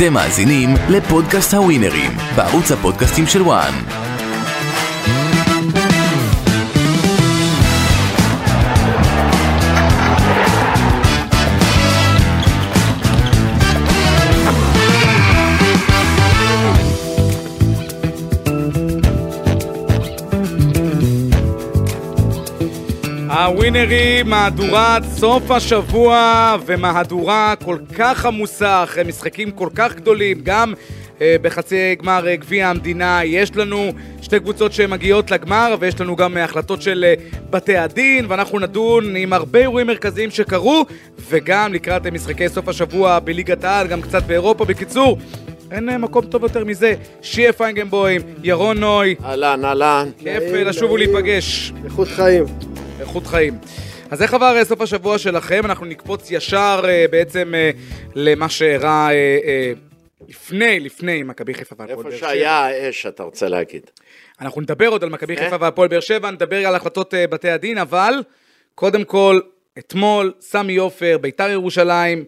אתם מאזינים לפודקאסט הווינרים, בערוץ הפודקאסטים של וואן. הווינרים, מהדורת סוף השבוע ומהדורה כל כך עמוסה אחרי משחקים כל כך גדולים, גם אה, בחצי גמר אה, גביע המדינה יש לנו שתי קבוצות שמגיעות לגמר ויש לנו גם אה, החלטות של אה, בתי הדין ואנחנו נדון עם הרבה אירועים מרכזיים שקרו וגם לקראת אה, משחקי סוף השבוע בליגת העל, גם קצת באירופה. בקיצור, אין אה, מקום טוב יותר מזה. שיה פיינגנבוים, ירון נוי, אהלן, אהלן. כיף אה, לשוב. ולהיפגש. איכות חיים. איכות חיים. אז איך עבר אה, סוף השבוע שלכם? אנחנו נקפוץ ישר אה, בעצם אה, למה שאירע לפני, לפני מכבי חיפה והפועל איפה באר שבע. שהיה האש, אתה רוצה להגיד. אנחנו נדבר עוד על מכבי אה? חיפה והפועל באר שבע, נדבר על החלטות בתי הדין, אבל קודם כל, אתמול, סמי עופר, ביתר ירושלים,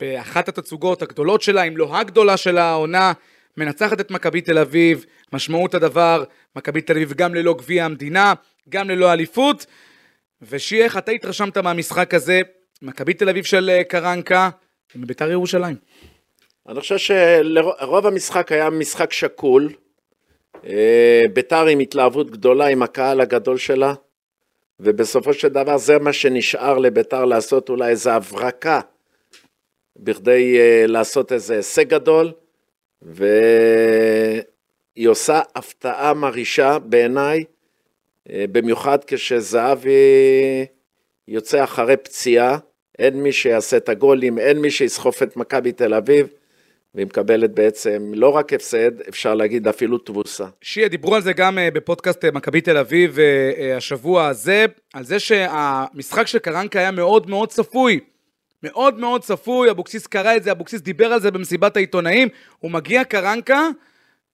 באחת התצוגות הגדולות שלה, אם לא הגדולה של העונה, מנצחת את מכבי תל אביב, משמעות הדבר, מכבי תל אביב גם ללא גביע המדינה, גם ללא אליפות, ושייח, אתה התרשמת מהמשחק הזה, מכבי תל אביב של אה, קרנקה, וביתר ירושלים. אני חושב שלרוב המשחק היה משחק שקול. אה, ביתר עם התלהבות גדולה עם הקהל הגדול שלה, ובסופו של דבר זה מה שנשאר לביתר לעשות אולי איזו הברקה בכדי אה, לעשות איזה הישג גדול, והיא עושה הפתעה מרעישה בעיניי, במיוחד כשזהבי יוצא אחרי פציעה, אין מי שיעשה את הגולים, אין מי שיסחוף את מכבי תל אביב, והיא מקבלת בעצם לא רק הפסד, אפשר להגיד אפילו תבוסה. שיה, דיברו על זה גם אה, בפודקאסט אה, מכבי תל אביב אה, אה, השבוע הזה, על זה שהמשחק של קרנקה היה מאוד מאוד צפוי. מאוד מאוד צפוי, אבוקסיס קרא את זה, אבוקסיס דיבר על זה במסיבת העיתונאים, הוא מגיע קרנקה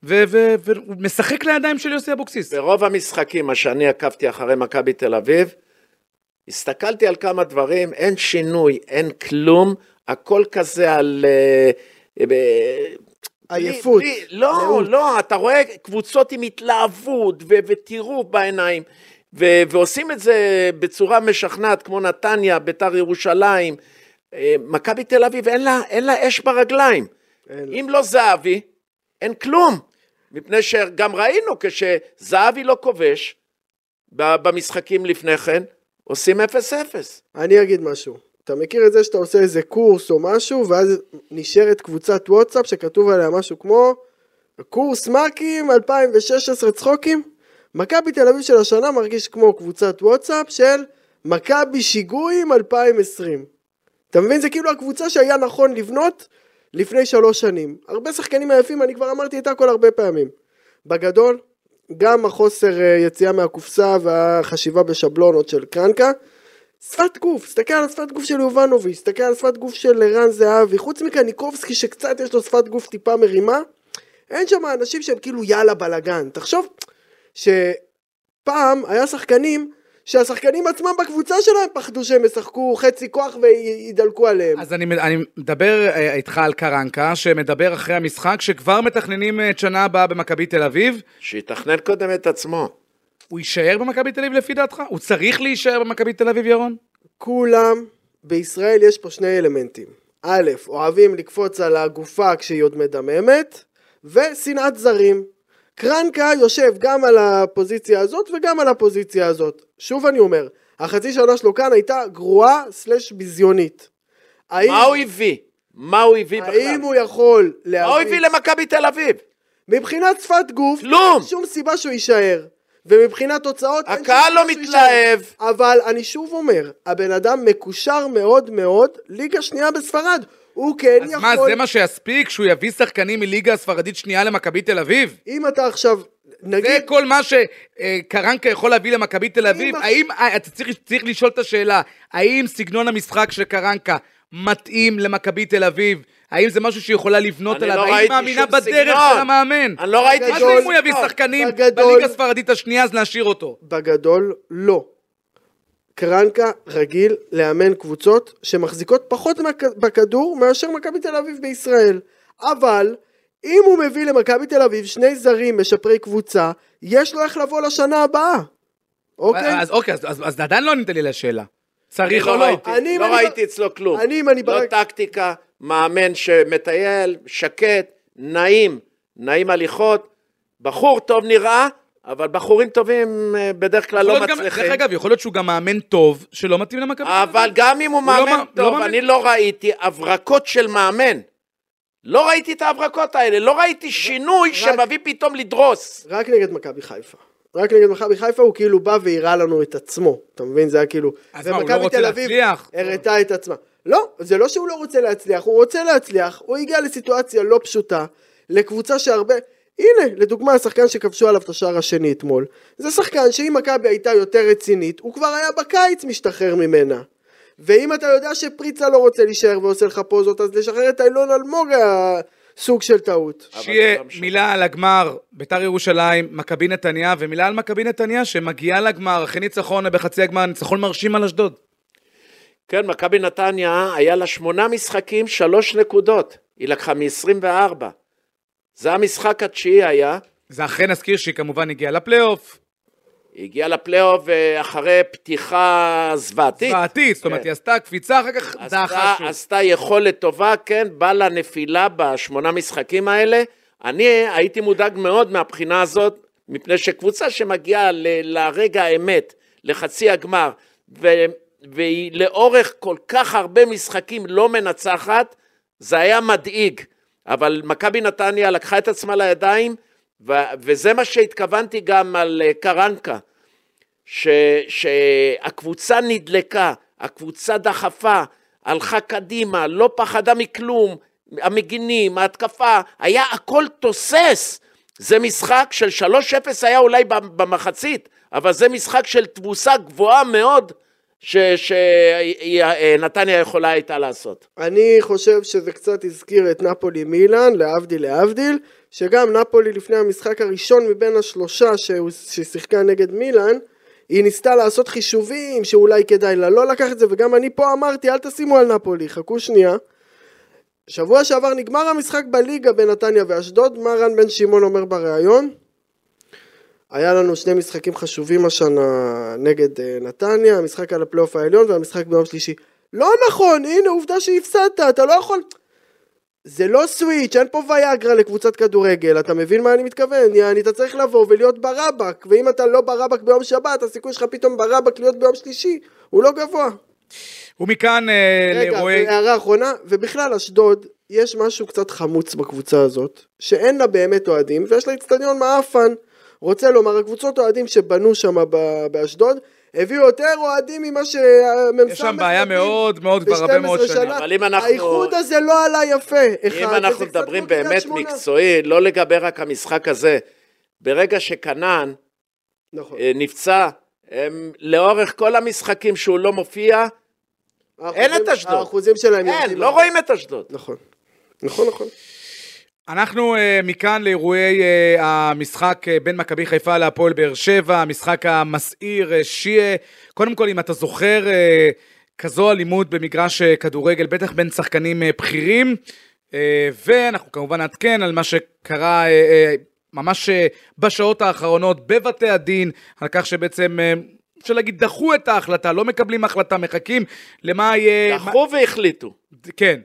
והוא משחק לידיים של יוסי אבוקסיס. ברוב המשחקים, מה שאני עקבתי אחרי מכבי תל אביב, הסתכלתי על כמה דברים, אין שינוי, אין כלום, הכל כזה על... אה, אה, עייפות. בלי- בלי- לא. לא, אתה רואה קבוצות עם התלהבות ו- וטירוף בעיניים, ו- ועושים את זה בצורה משכנעת, כמו נתניה, ביתר ירושלים. אה, מכבי תל אביב, אין לה, אין לה אש ברגליים. אין. אם לא זהבי, אין כלום. מפני שגם ראינו כשזהבי לא כובש במשחקים לפני כן, עושים 0-0. אני אגיד משהו. אתה מכיר את זה שאתה עושה איזה קורס או משהו, ואז נשארת קבוצת וואטסאפ שכתוב עליה משהו כמו קורס מאקים 2016 צחוקים? מכבי תל אביב של השנה מרגיש כמו קבוצת וואטסאפ של מכבי שיגועים 2020. אתה מבין? זה כאילו הקבוצה שהיה נכון לבנות לפני שלוש שנים. הרבה שחקנים עייפים, אני כבר אמרתי את הכל הרבה פעמים. בגדול, גם החוסר אה, יציאה מהקופסה והחשיבה בשבלונות של קרנקה. שפת גוף, תסתכל על השפת גוף של יובנוביץ', תסתכל על שפת גוף של ערן זהבי, חוץ מקניקובסקי שקצת יש לו שפת גוף טיפה מרימה, אין שם אנשים שהם כאילו יאללה בלאגן. תחשוב שפעם היה שחקנים שהשחקנים עצמם בקבוצה שלהם פחדו שהם ישחקו חצי כוח וידלקו עליהם. אז אני, אני מדבר אה, איתך על קרנקה, שמדבר אחרי המשחק, שכבר מתכננים אה, את שנה הבאה במכבי תל אביב. שיתכנן קודם את עצמו. הוא יישאר במכבי תל אביב לפי דעתך? הוא צריך להישאר במכבי תל אביב, ירון? כולם, בישראל יש פה שני אלמנטים. א', אוהבים לקפוץ על הגופה כשהיא עוד מדממת, ושנאת זרים. קרנקה יושב גם על הפוזיציה הזאת וגם על הפוזיציה הזאת. שוב אני אומר, החצי שנה שלו כאן הייתה גרועה סלש ביזיונית. האם, מה הוא הביא? מה הוא הביא בכלל? האם הוא יכול מה הוא הביא להביא... למכבי תל אביב? מבחינת שפת גוף, כלום. שום סיבה שהוא יישאר. ומבחינת תוצאות, הקהל לא. מתלהב. אבל אני שוב אומר, הבן אדם מקושר מאוד מאוד, ליגה שנייה בספרד. הוא כן אז יכול... מה, זה מה שיספיק? שהוא יביא שחקנים מליגה הספרדית שנייה למכבי תל אביב? אם אתה עכשיו, זה נגיד, כל מה שקרנקה יכול להביא למכבי תל אביב? אם- האם, אה, אתה צריך, צריך לשאול את השאלה, האם סגנון המשחק של קרנקה מתאים למכבי תל אביב? האם זה משהו שהיא יכולה לבנות אני עליו? לא האם ראיתי מאמינה שום בדרך סגנון. של המאמן? אני לא ראיתי מה בגדול- זה אם הוא יביא סגנון. שחקנים בגדול- בליגה הספרדית השנייה אז להשאיר אותו? בגדול, לא. קרנקה רגיל לאמן קבוצות שמחזיקות פחות בכדור מאשר מכבי תל אביב בישראל. אבל אם הוא מביא למכבי תל אביב שני זרים משפרי קבוצה, יש לו איך לבוא לשנה הבאה. אוקיי? אז אוקיי, אז- אז אז עדיין לא ענית לי לשאלה. צריך או לא לא? ראיתי, אני, לא אני- ראיתי אצלו כלום. אני, אם אני לא ברק- טקטיקה, מאמן שמטייל, שקט, נעים, נעים הליכות, בחור טוב נראה, אבל בחורים טובים אה, בדרך כלל לא גם- מצליחים. דרך אגב, יכול להיות שהוא גם מאמן טוב, שלא מתאים למכבי. אבל גם אם הוא לא מאמן מא- לא טוב, מאמן. אני לא ראיתי הברקות של מאמן. לא ראיתי את ההברקות האלה, לא ראיתי שינוי שמביא פתאום לדרוס. רק נגד מכבי חיפה. רק נגד מכבי חיפה הוא כאילו בא והראה לנו את עצמו, אתה מבין? זה היה כאילו... אז מה, הוא לא רוצה תל אביב להצליח? הראתה את עצמה. לא, זה לא שהוא לא רוצה להצליח, הוא רוצה להצליח, הוא הגיע לסיטואציה לא פשוטה, לקבוצה שהרבה... הנה, לדוגמה, השחקן שכבשו עליו את השער השני אתמול, זה שחקן שאם מכבי הייתה יותר רצינית, הוא כבר היה בקיץ משתחרר ממנה. ואם אתה יודע שפריצה לא רוצה להישאר ועושה לך פוזות, אז לשחרר את אילון אלמוג היה סוג של טעות. שיהיה לא. מילה על הגמר, ביתר ירושלים, מכבי נתניה, ומילה על מכבי נתניה שמגיעה לגמר, אחרי ניצחון בחצי הגמר, ניצחון מרשים על אשדוד. כן, מכבי נתניה, היה לה שמונה משחקים, שלוש נקודות. היא לקחה מ-24. זה המשחק התשיעי היה. זה אחרי נזכיר שהיא כמובן הגיעה לפלייאוף, היא הגיעה לפלייאוף אה, אחרי פתיחה זוועתית. זוועתית, זאת אומרת, כן. היא עשתה קפיצה, אחר כך דחה שוב. עשתה יכולת טובה, כן, בא לה נפילה בשמונה משחקים האלה. אני הייתי מודאג מאוד מהבחינה הזאת, מפני שקבוצה שמגיעה ל- לרגע האמת, לחצי הגמר, ו- והיא לאורך כל כך הרבה משחקים לא מנצחת, זה היה מדאיג. אבל מכבי נתניה לקחה את עצמה לידיים, ו- וזה מה שהתכוונתי גם על אה, קרנקה. ש, שהקבוצה נדלקה, הקבוצה דחפה, הלכה קדימה, לא פחדה מכלום, המגינים, ההתקפה, היה הכל תוסס. זה משחק של 3-0 היה אולי במחצית, אבל זה משחק של תבוסה גבוהה מאוד שנתניה יכולה הייתה לעשות. אני חושב שזה קצת הזכיר את נפולי מילאן, להבדיל להבדיל, שגם נפולי לפני המשחק הראשון מבין השלושה ששיחקה נגד מילאן, היא ניסתה לעשות חישובים שאולי כדאי לה לא לקחת את זה, וגם אני פה אמרתי אל תשימו על נפולי, חכו שנייה. שבוע שעבר נגמר המשחק בליגה בין נתניה ואשדוד, מה רן בן שמעון אומר בריאיון? היה לנו שני משחקים חשובים השנה נגד אה, נתניה, המשחק על הפלייאוף העליון והמשחק ביום שלישי. לא נכון, הנה עובדה שהפסדת, אתה לא יכול... זה לא סוויץ', אין פה ויאגרה לקבוצת כדורגל, אתה מבין מה אני מתכוון? יעני, אתה צריך לבוא ולהיות ברבק, ואם אתה לא ברבק ביום שבת, הסיכוי שלך פתאום ברבק להיות ביום שלישי, הוא לא גבוה. ומכאן אה, רגע, לאירועי... הערה אחרונה, ובכלל אשדוד, יש משהו קצת חמוץ בקבוצה הזאת, שאין לה באמת אוהדים, ויש לה אצטדיון מעפן. רוצה לומר, הקבוצות אוהדים שבנו שם ב- באשדוד, הביאו יותר אוהדים ממה שהמ"ס... יש שם בעיה מאוד מאוד כבר הרבה מאוד שנים. אבל אם אנחנו- האיחוד הזה לא עלה יפה. אם אנחנו מדברים באמת. מקצועי, לא לגבי רק המשחק הזה, ברגע שקנן נכון. אה, נפצע, הם, לאורך כל המשחקים שהוא לא מופיע, אין את אשדוד. האחוזים שלהם אין, לא. רואים את אשדוד. נכון. נכון, נכון. אנחנו uh, מכאן לאירועי uh, המשחק uh, בין מכבי חיפה להפועל באר שבע, המשחק המסעיר, uh, שיה. קודם כל, אם אתה זוכר uh, כזו אלימות במגרש uh, כדורגל, בטח בין שחקנים uh, בכירים, uh, ואנחנו כמובן נעדכן על מה שקרה uh, uh, ממש uh, בשעות האחרונות בבתי הדין, על כך שבעצם... Uh, אפשר להגיד, דחו את ההחלטה, לא מקבלים החלטה, מחכים למה יהיה... דחו והחליטו. מה... כן.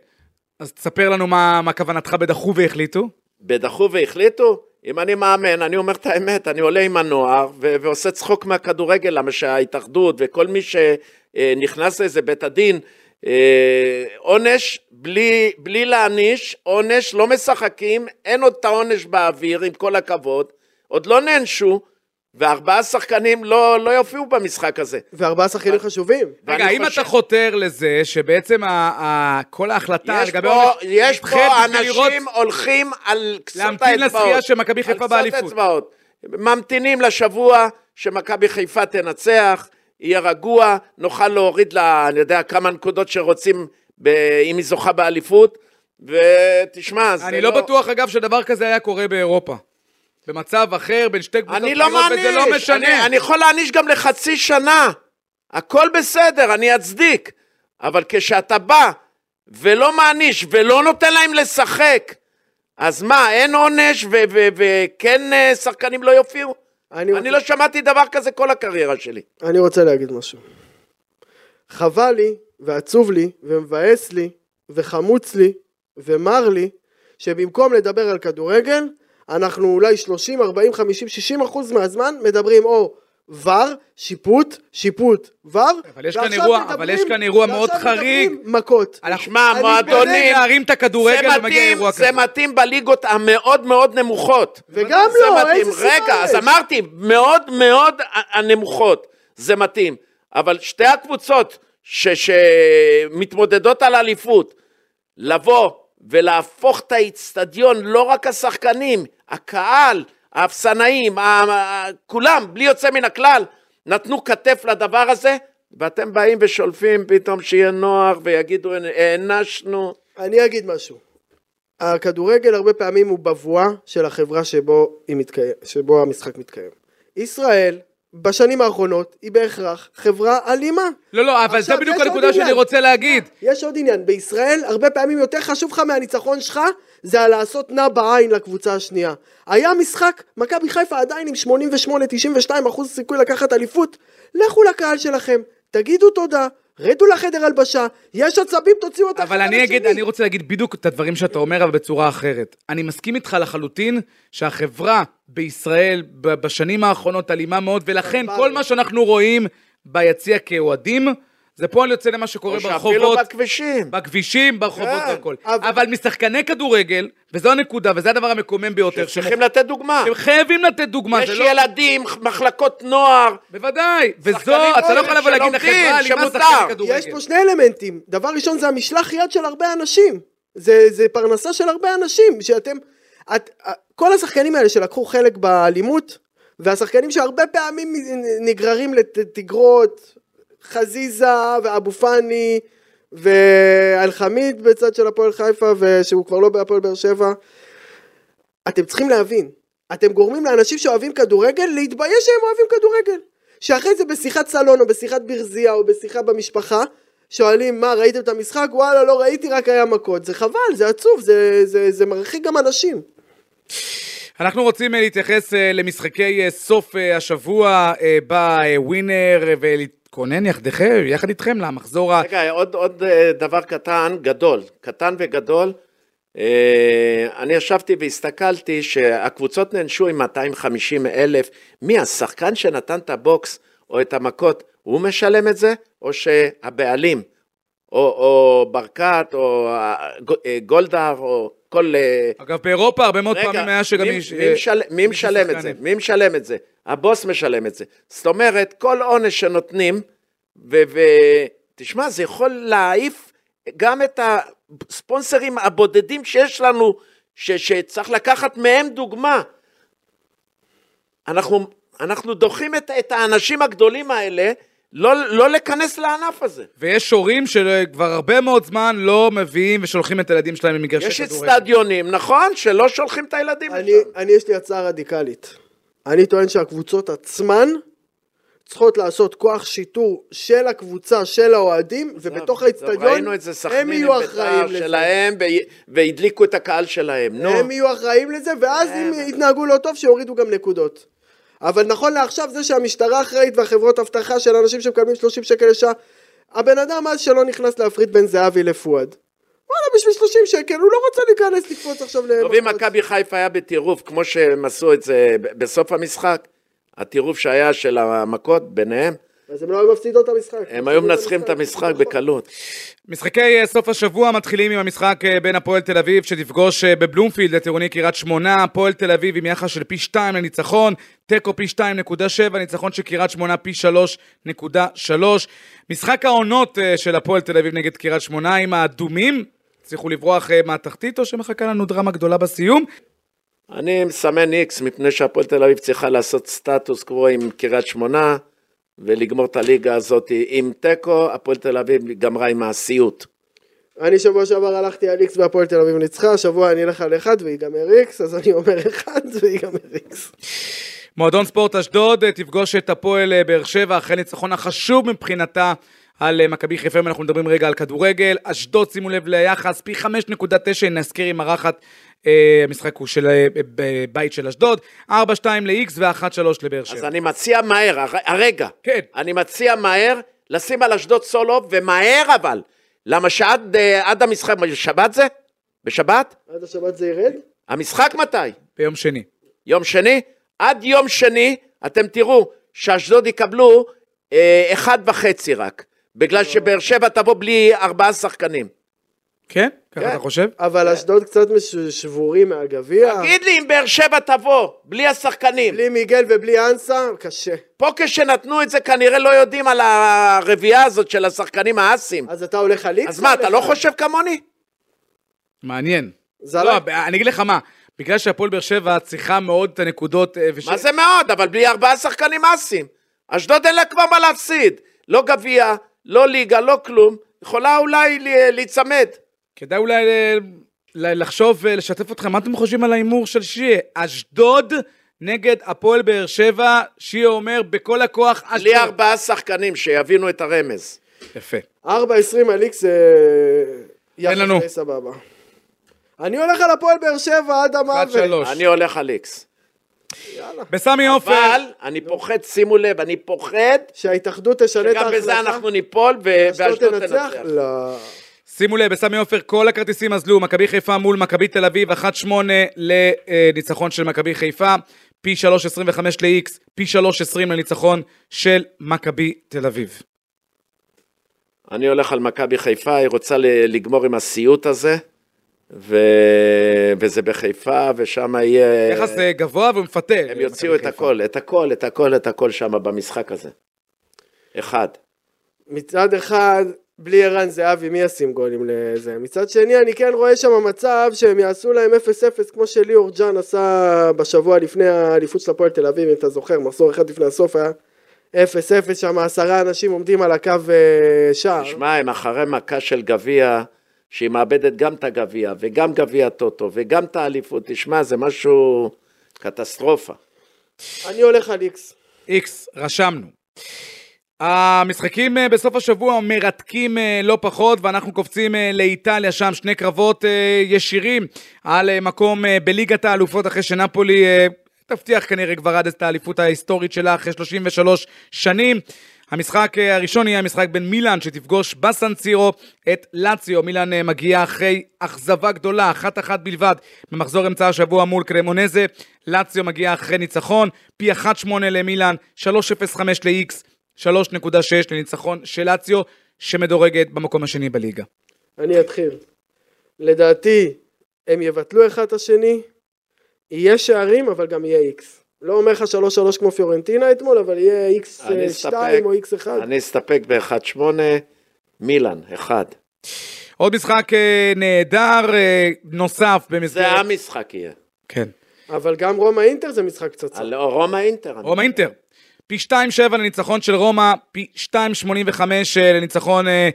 אז תספר לנו מה, מה כוונתך בדחו והחליטו. בדחו והחליטו? אם אני מאמן, אני אומר את האמת, אני עולה עם הנוער ו- ועושה צחוק מהכדורגל, למה שההתאחדות וכל מי שנכנס לאיזה בית הדין, אה, עונש בלי, בלי להעניש, עונש, לא משחקים, אין עוד את העונש באוויר, עם כל הכבוד, עוד לא נענשו, וארבעה שחקנים לא, לא יופיעו במשחק הזה. וארבעה שחקנים חשובים. רגע, האם חושב- אתה חותר לזה שבעצם ה- ה- כל ההחלטה יש לגבי פה, יש פה בשביל לראות- אנשים הולכים על כסות האצבעות. להמתין לזכייה של מכבי חיפה באליפות. אצבעות. ממתינים לשבוע שמכבי חיפה תנצח, יהיה רגוע, נוכל להוריד לה, אני יודע, כמה נקודות שרוצים, ב, אם היא זוכה באליפות, ותשמע, זה אני לא בטוח, אגב, שדבר כזה היה קורה באירופה. במצב אחר, בין שתי קבוצות אני לא מעניש, וזה לא משנה. אני, אני יכול להעניש גם לחצי שנה, הכל בסדר, אני אצדיק, אבל כשאתה בא ולא מעניש ולא נותן להם לשחק, אז מה, אין עונש ו- ו- וכן אה, שחקנים לא יופיעו? אני אני רוצה- לא שמעתי דבר כזה כל הקריירה שלי. אני רוצה להגיד משהו. חבל לי, ועצוב לי, ומבאס לי, וחמוץ לי, ומר לי, שבמקום לדבר על כדורגל, אנחנו אולי 30, 40, 50, 60 אחוז מהזמן מדברים או ור, שיפוט, שיפוט, ור, אבל יש כאן ועכשיו אירוע- מדברים- אבל יש כאן אירוע מאוד ועכשיו חריג. מדברים מכות. שמע, מועדונים, להרים את הכדורגל זה ומגיע מתאים, אירוע זה כזה. מתאים בליגות המאוד מאוד נמוכות. וגם זה לא, מתאים. איזה סיבה רגע, אז יש? אמרתי, מאוד מאוד הנמוכות, זה מתאים. אבל שתי הקבוצות ש- שמתמודדות על אליפות, לבוא ולהפוך את האיצטדיון, לא רק השחקנים, הקהל, האפסנאים, כולם, בלי יוצא מן הכלל, נתנו כתף לדבר הזה, ואתם באים ושולפים פתאום שיהיה נוח ויגידו, הענשנו. אני אגיד משהו. הכדורגל הרבה פעמים הוא בבואה של החברה שבו, מתקיים, שבו המשחק מתקיים. ישראל, בשנים האחרונות, היא בהכרח חברה אלימה. לא, לא, אבל זה בדיוק הנקודה. שאני רוצה להגיד. יש עוד עניין, בישראל הרבה פעמים יותר חשוב לך מהניצחון שלך, זה הלעשות נע בעין לקבוצה השנייה. היה משחק, מכבי חיפה עדיין עם 88-92 אחוז סיכוי לקחת אליפות, לכו לקהל שלכם, תגידו תודה, רדו לחדר הלבשה, יש עצבים, תוציאו אותם אבל אני אגיד, אני רוצה להגיד בדיוק את הדברים שאתה אומר, אבל בצורה אחרת. אני מסכים איתך לחלוטין שהחברה בישראל בשנים האחרונות אלימה מאוד, ולכן כל מה שאנחנו רואים ביציע כאוהדים, זה פועל יוצא למה שקורה או שאפילו ברחובות. בכבישים. בכבישים, ברחובות כן, והכל. אבל- אבל משחקני כדורגל, וזו הנקודה, וזה הדבר המקומם ביותר, צריכים לתת דוגמה. הם חייבים לתת דוגמה, יש לא... ילדים, מחלקות נוער, בוודאי, וזו, אתה לא יכול לבוא להגיד לחברה אלימה שמותר. שחקני כדורגל. יש פה שני אלמנטים, דבר ראשון זה המשלח יד של הרבה אנשים, זה, זה פרנסה של הרבה אנשים, שאתם, את, כל השחקנים האלה שלקחו חלק באלימות, והשחקנים שהרבה פעמים נגררים לתגרות, חזיזה ואבו פאני ואלחמיד בצד של הפועל חיפה, ושהוא כבר לא בהפועל באר שבע, אתם צריכים להבין, אתם גורמים לאנשים שאוהבים כדורגל להתבייש שהם אוהבים כדורגל. שאחרי זה בשיחת סלון או בשיחת ברזייה או בשיחה במשפחה, שואלים מה ראיתם את המשחק? וואלה לא ראיתי רק היה מכות. זה חבל, זה עצוב, זה, זה, זה מרחיק גם אנשים. אנחנו רוצים אה, להתייחס אה, למשחקי אה, סוף השבוע בווינר אה, ולהתכונן יחדיכם, יחד איתכם למחזור ה... רגע, עוד, עוד אה, דבר קטן, גדול, קטן וגדול. אה, אני ישבתי והסתכלתי שהקבוצות נענשו עם 250 אלף. מי השחקן שנתן את הבוקס או את המכות, הוא משלם את זה? או שהבעלים, או, או ברקת, או אה, גולדהר, או כל... אה, אגב, באירופה הרבה מאוד רגע, פעמים היה שגם... מי, מי, אה, משל, מי משלם את זה? מי משלם את זה? הבוס משלם את זה. זאת אומרת, כל עונש שנותנים, ותשמע, זה יכול להעיף גם את הספונסרים הבודדים שיש לנו, ש, שצריך לקחת מהם דוגמה. אנחנו, אנחנו דוחים את, את האנשים הגדולים האלה לא, לא להיכנס לענף הזה. ויש הורים שכבר הרבה מאוד זמן לא מביאים ושולחים את הילדים שלהם למגרשי יש כדורגל. אצטדיונים, נכון, שלא שולחים את הילדים אני, לשם. אני יש לי הצעה רדיקלית. אני טוען שהקבוצות עצמן צריכות לעשות כוח שיטור של הקבוצה, של האוהדים, ובתוך האצטדיון ראינו את זה הם סכנין יהיו אחראים בית"ר לזה. שלהם והדליקו את הקהל שלהם, נו. הם יהיו אחראים לזה, ואז אם יתנהגו לא טוב, שיורידו גם נקודות. אבל נכון לעכשיו זה שהמשטרה אחראית והחברות אבטחה של אנשים שמקבלים 30 שקל לשעה, הבן אדם אז שלא נכנס להפריד בין זהבי לפואד. וואלה, בשביל 30 שקל, הוא לא רוצה להיכנס לקפוץ עכשיו טוב, אם. מכבי חיפה היה בטירוף, כמו שהם עשו את זה בסוף המשחק, הטירוף שהיה של המכות ביניהם, אז הם לא היו מפסידות את המשחק. הם היו מנצחים את המשחק. בקלות. משחקי אה, סוף השבוע מתחילים עם המשחק אה, בין הפועל תל אביב שתפגוש אה, בבלומפילד את עירוני קריית שמונה, הפועל תל אביב עם יחס של פי 2 לניצחון, תיקו פי 2.7, ניצחון של קריית שמונה פי 3.3. משחק העונות של הפועל תל אביב נגד קריית שמונה עם האדומים, הצליחו לברוח מהתחתית או שמחכה לנו דרמה גדולה בסיום? אני מסמן איקס, מפני שהפועל תל אביב צריכה לעשות סטטוס קוו עם קריית שמונה, ולגמור את הליגה הזאת עם תיקו, הפועל תל אביב גמרה עם הסיוט. אני שבוע שעבר הלכתי על איקס והפועל תל אביב ניצחה, השבוע אני אלך על אחד ויגמר איקס, אז אני אומר אחד ויגמר איקס. מועדון ספורט אשדוד אה, תפגוש את הפועל אה, באר שבע אחרי ניצחון החשוב מבחינתה על אה, מכבי חיפה, אם אנחנו מדברים רגע על כדורגל. אשדוד, שימו לב ליחס, פי 5.9, אם נזכיר עם מארחת אה, המשחק הוא של אה, בית של אשדוד, 4-2 ל-X ו-1-3 לבאר שבע. אז אני מציע מהר, הר- הרגע. כן. אני מציע מהר לשים על אשדוד סולוב, ומהר אבל. למה שעד אה, עד המשחק, בשבת זה? בשבת? עד השבת זה ירד? המשחק מתי? ביום שני. יום שני? עד יום שני אתם תראו שאשדוד יקבלו אה, אחד וחצי רק. בגלל שבאר שבע תבוא בלי ארבעה שחקנים. כן? ככה כן. אתה חושב? אבל אשדוד קצת שבורים מהגביע. תגיד לי אם באר שבע תבוא בלי השחקנים. בלי מיגל ובלי אנסה, קשה. פה כשנתנו את זה כנראה לא יודעים על הרביעייה הזאת של השחקנים האסים. אז אתה הולך על איקס? אז מה, אתה לא חושב כמוני? מעניין. זה לא, עליי. אני אגיד לך מה, בגלל שהפועל באר שבע צריכה מאוד את הנקודות, אה, וש... מה זה מאוד, אבל בלי ארבעה שחקנים אסים. אשדוד אין לה כבר מה להפסיד. לא גביע, לא ליגה, לא כלום. יכולה אולי להיצמד. כדאי אולי אה, לחשוב ולשתף אתכם, מה אתם חושבים על ההימור של שיה? אשדוד נגד הפועל באר שבע, שיה אומר בכל הכוח אשדוד. בלי ארבעה שחקנים, שיבינו את הרמז. יפה. 4.20 על איקס זה... יחס לנו. די סבבה. אני הולך על הפועל באר שבע עד המוות. 1-3. אני הולך על איקס. בסמי עופר, אבל אני פוחד, שימו לב, אני פוחד שההתאחדות תשנה את שגם ההחלטה. בזה אנחנו ניפול ואשדוד? תנצח. לא. שימו לב, בסמי עופר כל הכרטיסים אזלו, מכבי חיפה מול מכבי תל אביב, 1-8 לניצחון של מכבי חיפה, פי 3.25 ל-X, פי 3.20 לניצחון של מכבי תל אביב. אני הולך על מכבי חיפה, היא רוצה לגמור עם הסיוט הזה, ו... וזה בחיפה, ושם יהיה... יחס אה, גבוה ומפתה. הם יוציאו את הכל, את הכל, את הכל, את הכל שם במשחק הזה. אחד. מצד אחד, בלי ערן זהבי, מי ישים גולים לזה? מצד שני, אני כן רואה שם מצב שהם יעשו להם 0-0, כמו שליאור ג'אן עשה בשבוע לפני האליפות של הפועל תל אביב, אם אתה זוכר, מחזור אחד לפני הסוף היה 0-0, שם עשרה אנשים עומדים על הקו אה, שער. שמע, הם אחרי מכה של גביע, שהיא מאבדת גם את הגביע, וגם גביע טוטו, וגם את האליפות. תשמע, זה משהו... קטסטרופה. אני הולך על איקס. איקס, רשמנו. המשחקים אה, בסוף השבוע מרתקים אה, לא פחות, ואנחנו קופצים אה, לאיטליה, שם שני קרבות ישירים על מקום בליגת האלופות, אחרי שנפולי תבטיח כנראה כבר עד את האליפות ההיסטורית שלה אחרי 33 שנים. המשחק הראשון יהיה המשחק בין מילאן שתפגוש בסנסירו את לאציו. מילאן מגיעה אחרי אכזבה גדולה, אחת אחת בלבד במחזור אמצע השבוע מול קרמונזה. לאציו מגיעה אחרי ניצחון, פי 1.8 למילאן, 3.05 ל-X, 3.6 לניצחון של לאציו שמדורגת במקום השני בליגה. אני אתחיל. לדעתי, הם יבטלו אחד את השני, יהיה שערים, אבל גם יהיה איקס. לא אומר לך 3-3 כמו פיורנטינה אתמול, אבל יהיה איקס אני 2 אסתפק. או איקס 1. אני אסתפק ב-1-8, מילאן, אחד. עוד משחק אה, נהדר אה, נוסף זה במסגרת... המשחק יהיה. כן. אבל גם רומא אינטר זה משחק פצצה. על רומא אינטר. רומא אינטר. פי 2.7 לניצחון של רומא, פי 2.85 אה, לניצחון אה,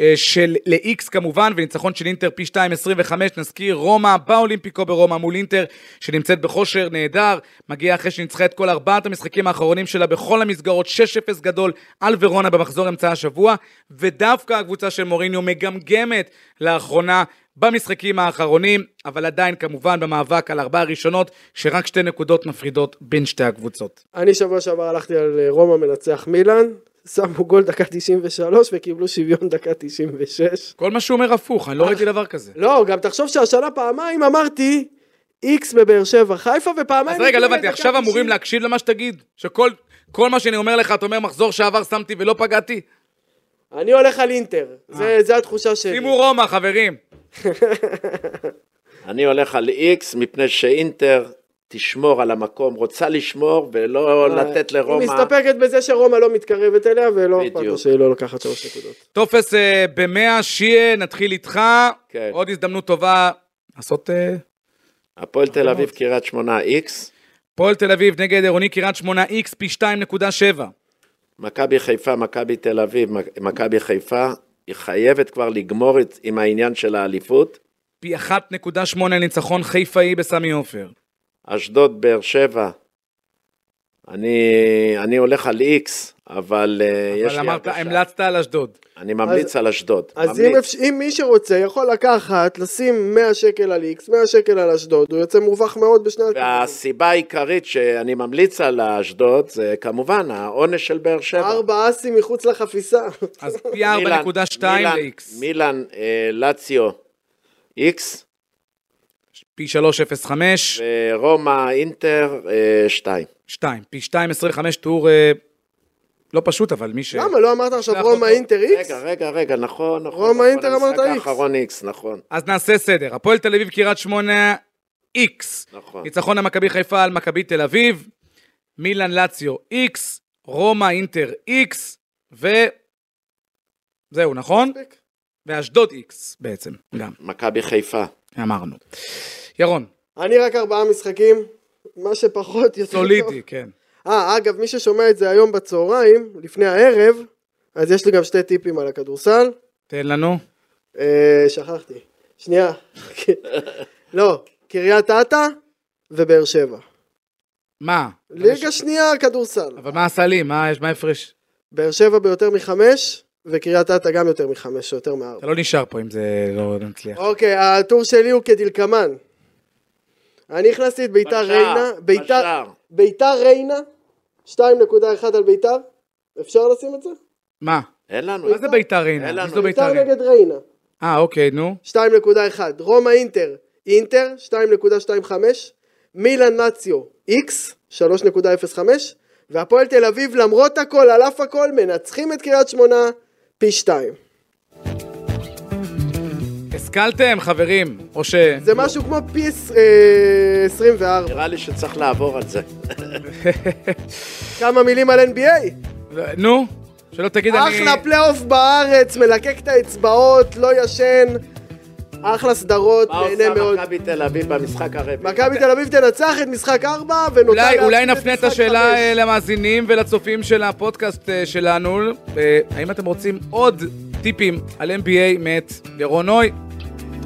אה, של ל-X כמובן, וניצחון של אינטר פי 2.25. נזכיר, רומא באולימפיקו ברומא מול אינטר, שנמצאת בכושר נהדר, מגיעה אחרי שניצחה את כל ארבעת המשחקים האחרונים שלה בכל המסגרות, 6-0 גדול על ורונה במחזור אמצע השבוע, ודווקא הקבוצה של מוריניו מגמגמת לאחרונה במשחקים האחרונים, אבל עדיין כמובן במאבק על ארבע הראשונות, שרק שתי נקודות מפרידות בין שתי הקבוצות. אני שבוע שעבר הלכתי על אה, רומא מנצח מילאן, שמו גול דקה 93 וקיבלו שוויון דקה 96. כל מה שהוא אומר הפוך, אני לא ראיתי דבר כזה. לא, גם תחשוב שהשנה פעמיים אמרתי איקס בבאר שבע חיפה ופעמיים... אז רגע, לא הבנתי, עכשיו 90. אמורים להקשיב למה שתגיד? שכל כל מה שאני אומר לך, אתה אומר מחזור שעבר שמתי ולא פגעתי? אני הולך על אינטר, זה- זה התחושה שלי. שימו רומא, חברים. אני הולך על איקס, מפני שאינטר תשמור על המקום, רוצה לשמור ולא לתת היא לרומא. מסתפקת בזה שרומא לא מתקרבת אליה ולא אכפת לה. שהיא לא לוקחת שלוש נקודות. טופס אה, במאה, שיה, נתחיל איתך. כן. עוד הזדמנות טובה לעשות... אה, הפועל תל אביב, קריית שמונה, איקס. פועל תל אביב נגד עירוני קריית שמונה איקס פי 2.7. מכבי חיפה, מכבי תל אביב, מכבי חיפה, היא חייבת כבר לגמור את, עם העניין של האליפות. פי 1.8 ניצחון חיפאי בסמי עופר. אשדוד, באר שבע, אני, אני הולך על איקס, אבל אה, יש אבל לי אמרת, הרגשה. המלצת על אשדוד. אני ממליץ על אשדוד. אז אם, ממליץ. אפ... אם מי שרוצה יכול לקחת, לשים 100 שקל על איקס, 100 שקל על אשדוד, הוא יוצא מורווח מאוד בשני הכיוונים. והסיבה העיקרית שאני ממליץ על אשדוד זה כמובן העונש של באר שבע. ארבע אסים מחוץ לחפיסה. אז פי מילאן- 4.2 מילאן- ל-X. מילאן, אה, לאציו, איקס, פי 3.05, ורומא, אינטר, אה, שתיים. 2. פי 2.25 טור אה, לא פשוט, אבל מי ש... למה, לא אמרת עכשיו רומא. אינטר איקס? רגע, רגע, רגע, נכון, נכון. רומא, נכון, אינטר, אמרת איקס. האחרון איקס, נכון. אז נעשה סדר. הפועל תל אביב, קריית שמונה, איקס. נכון. ניצחון המכבי חיפה על מכבי תל אביב, מילאן לאציו איקס, רומא אינטר איקס, ו... זהו, נכון? ואשדוד איקס בעצם, גם, מכבי חיפה. אמרנו. ירון, אני רק ארבעה משחקים, מה שפחות יותר טוב. סולידי, כן. אה, אגב, מי ששומע את זה היום בצהריים, לפני הערב, אז יש לי גם שתי טיפים על הכדורסל. תן לנו. אה, שכחתי. שנייה. לא, קריית אתא ובאר שבע. מה? ליגה שנייה כדורסל. אבל מה הסלים? מה יש? מה ההפרש? באר שבע ביותר מחמש, וקריית אתא גם יותר מחמש, יותר מארבע. אתה לא נשאר פה אם זה לא נצליח. אוקיי, הטור שלי הוא כדלקמן. אני הכנסתי את ביתר ריינה, ביתר, בשער. ביתר ריינה, 2.1 על ביתר, אפשר לשים את זה? מה? אין לנו. מה זה ביתר ריינה? אין לנו. ביתר? נגד ריינה, אה, אוקיי, נו. 2.1, רומא אינטר, אינטר, 2.25, מילאן נאציו, איקס, 3.05, והפועל תל אביב למרות הכל, על אף הכל, מנצחים את קריית שמונה, פי 2. השכלתם, חברים? או ש... זה משהו כמו פי עש- אה, 24. נראה לי שצריך לעבור על זה. כמה מילים על NBA? נו, שלא תגיד אני... אחלה פלייאוף בארץ, מלקק את האצבעות, לא ישן, אחלה סדרות, מה נהנה עושה מאוד. מכבי תל אביב במשחק הרביעי? מכבי תל אביב תנצח את משחק 4 ונותר אולי, נפנה את השאלה. אה, למאזינים ולצופים של הפודקאסט אה, שלנו. האם אתם רוצים עוד טיפים על NBA מאת ירון נוי?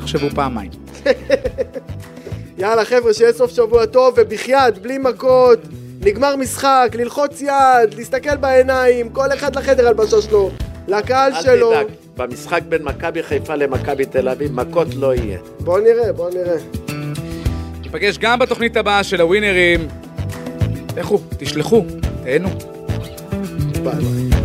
תחשבו פעמיים. יאללה חבר'ה, שיהיה סוף שבוע טוב, ובחייאת, בלי מכות, נגמר משחק, ללחוץ יד, להסתכל בעיניים, כל אחד לחדר הלבשה שלו, לקהל אל שלו. תדאג, במשחק בין מכבי חיפה למכבי תל אביב, מכות לא יהיה. בוא נראה, בוא נראה. ניפגש גם בתוכנית הבאה של הווינרים. לכו, תשלחו, תהנו. ביי ביי.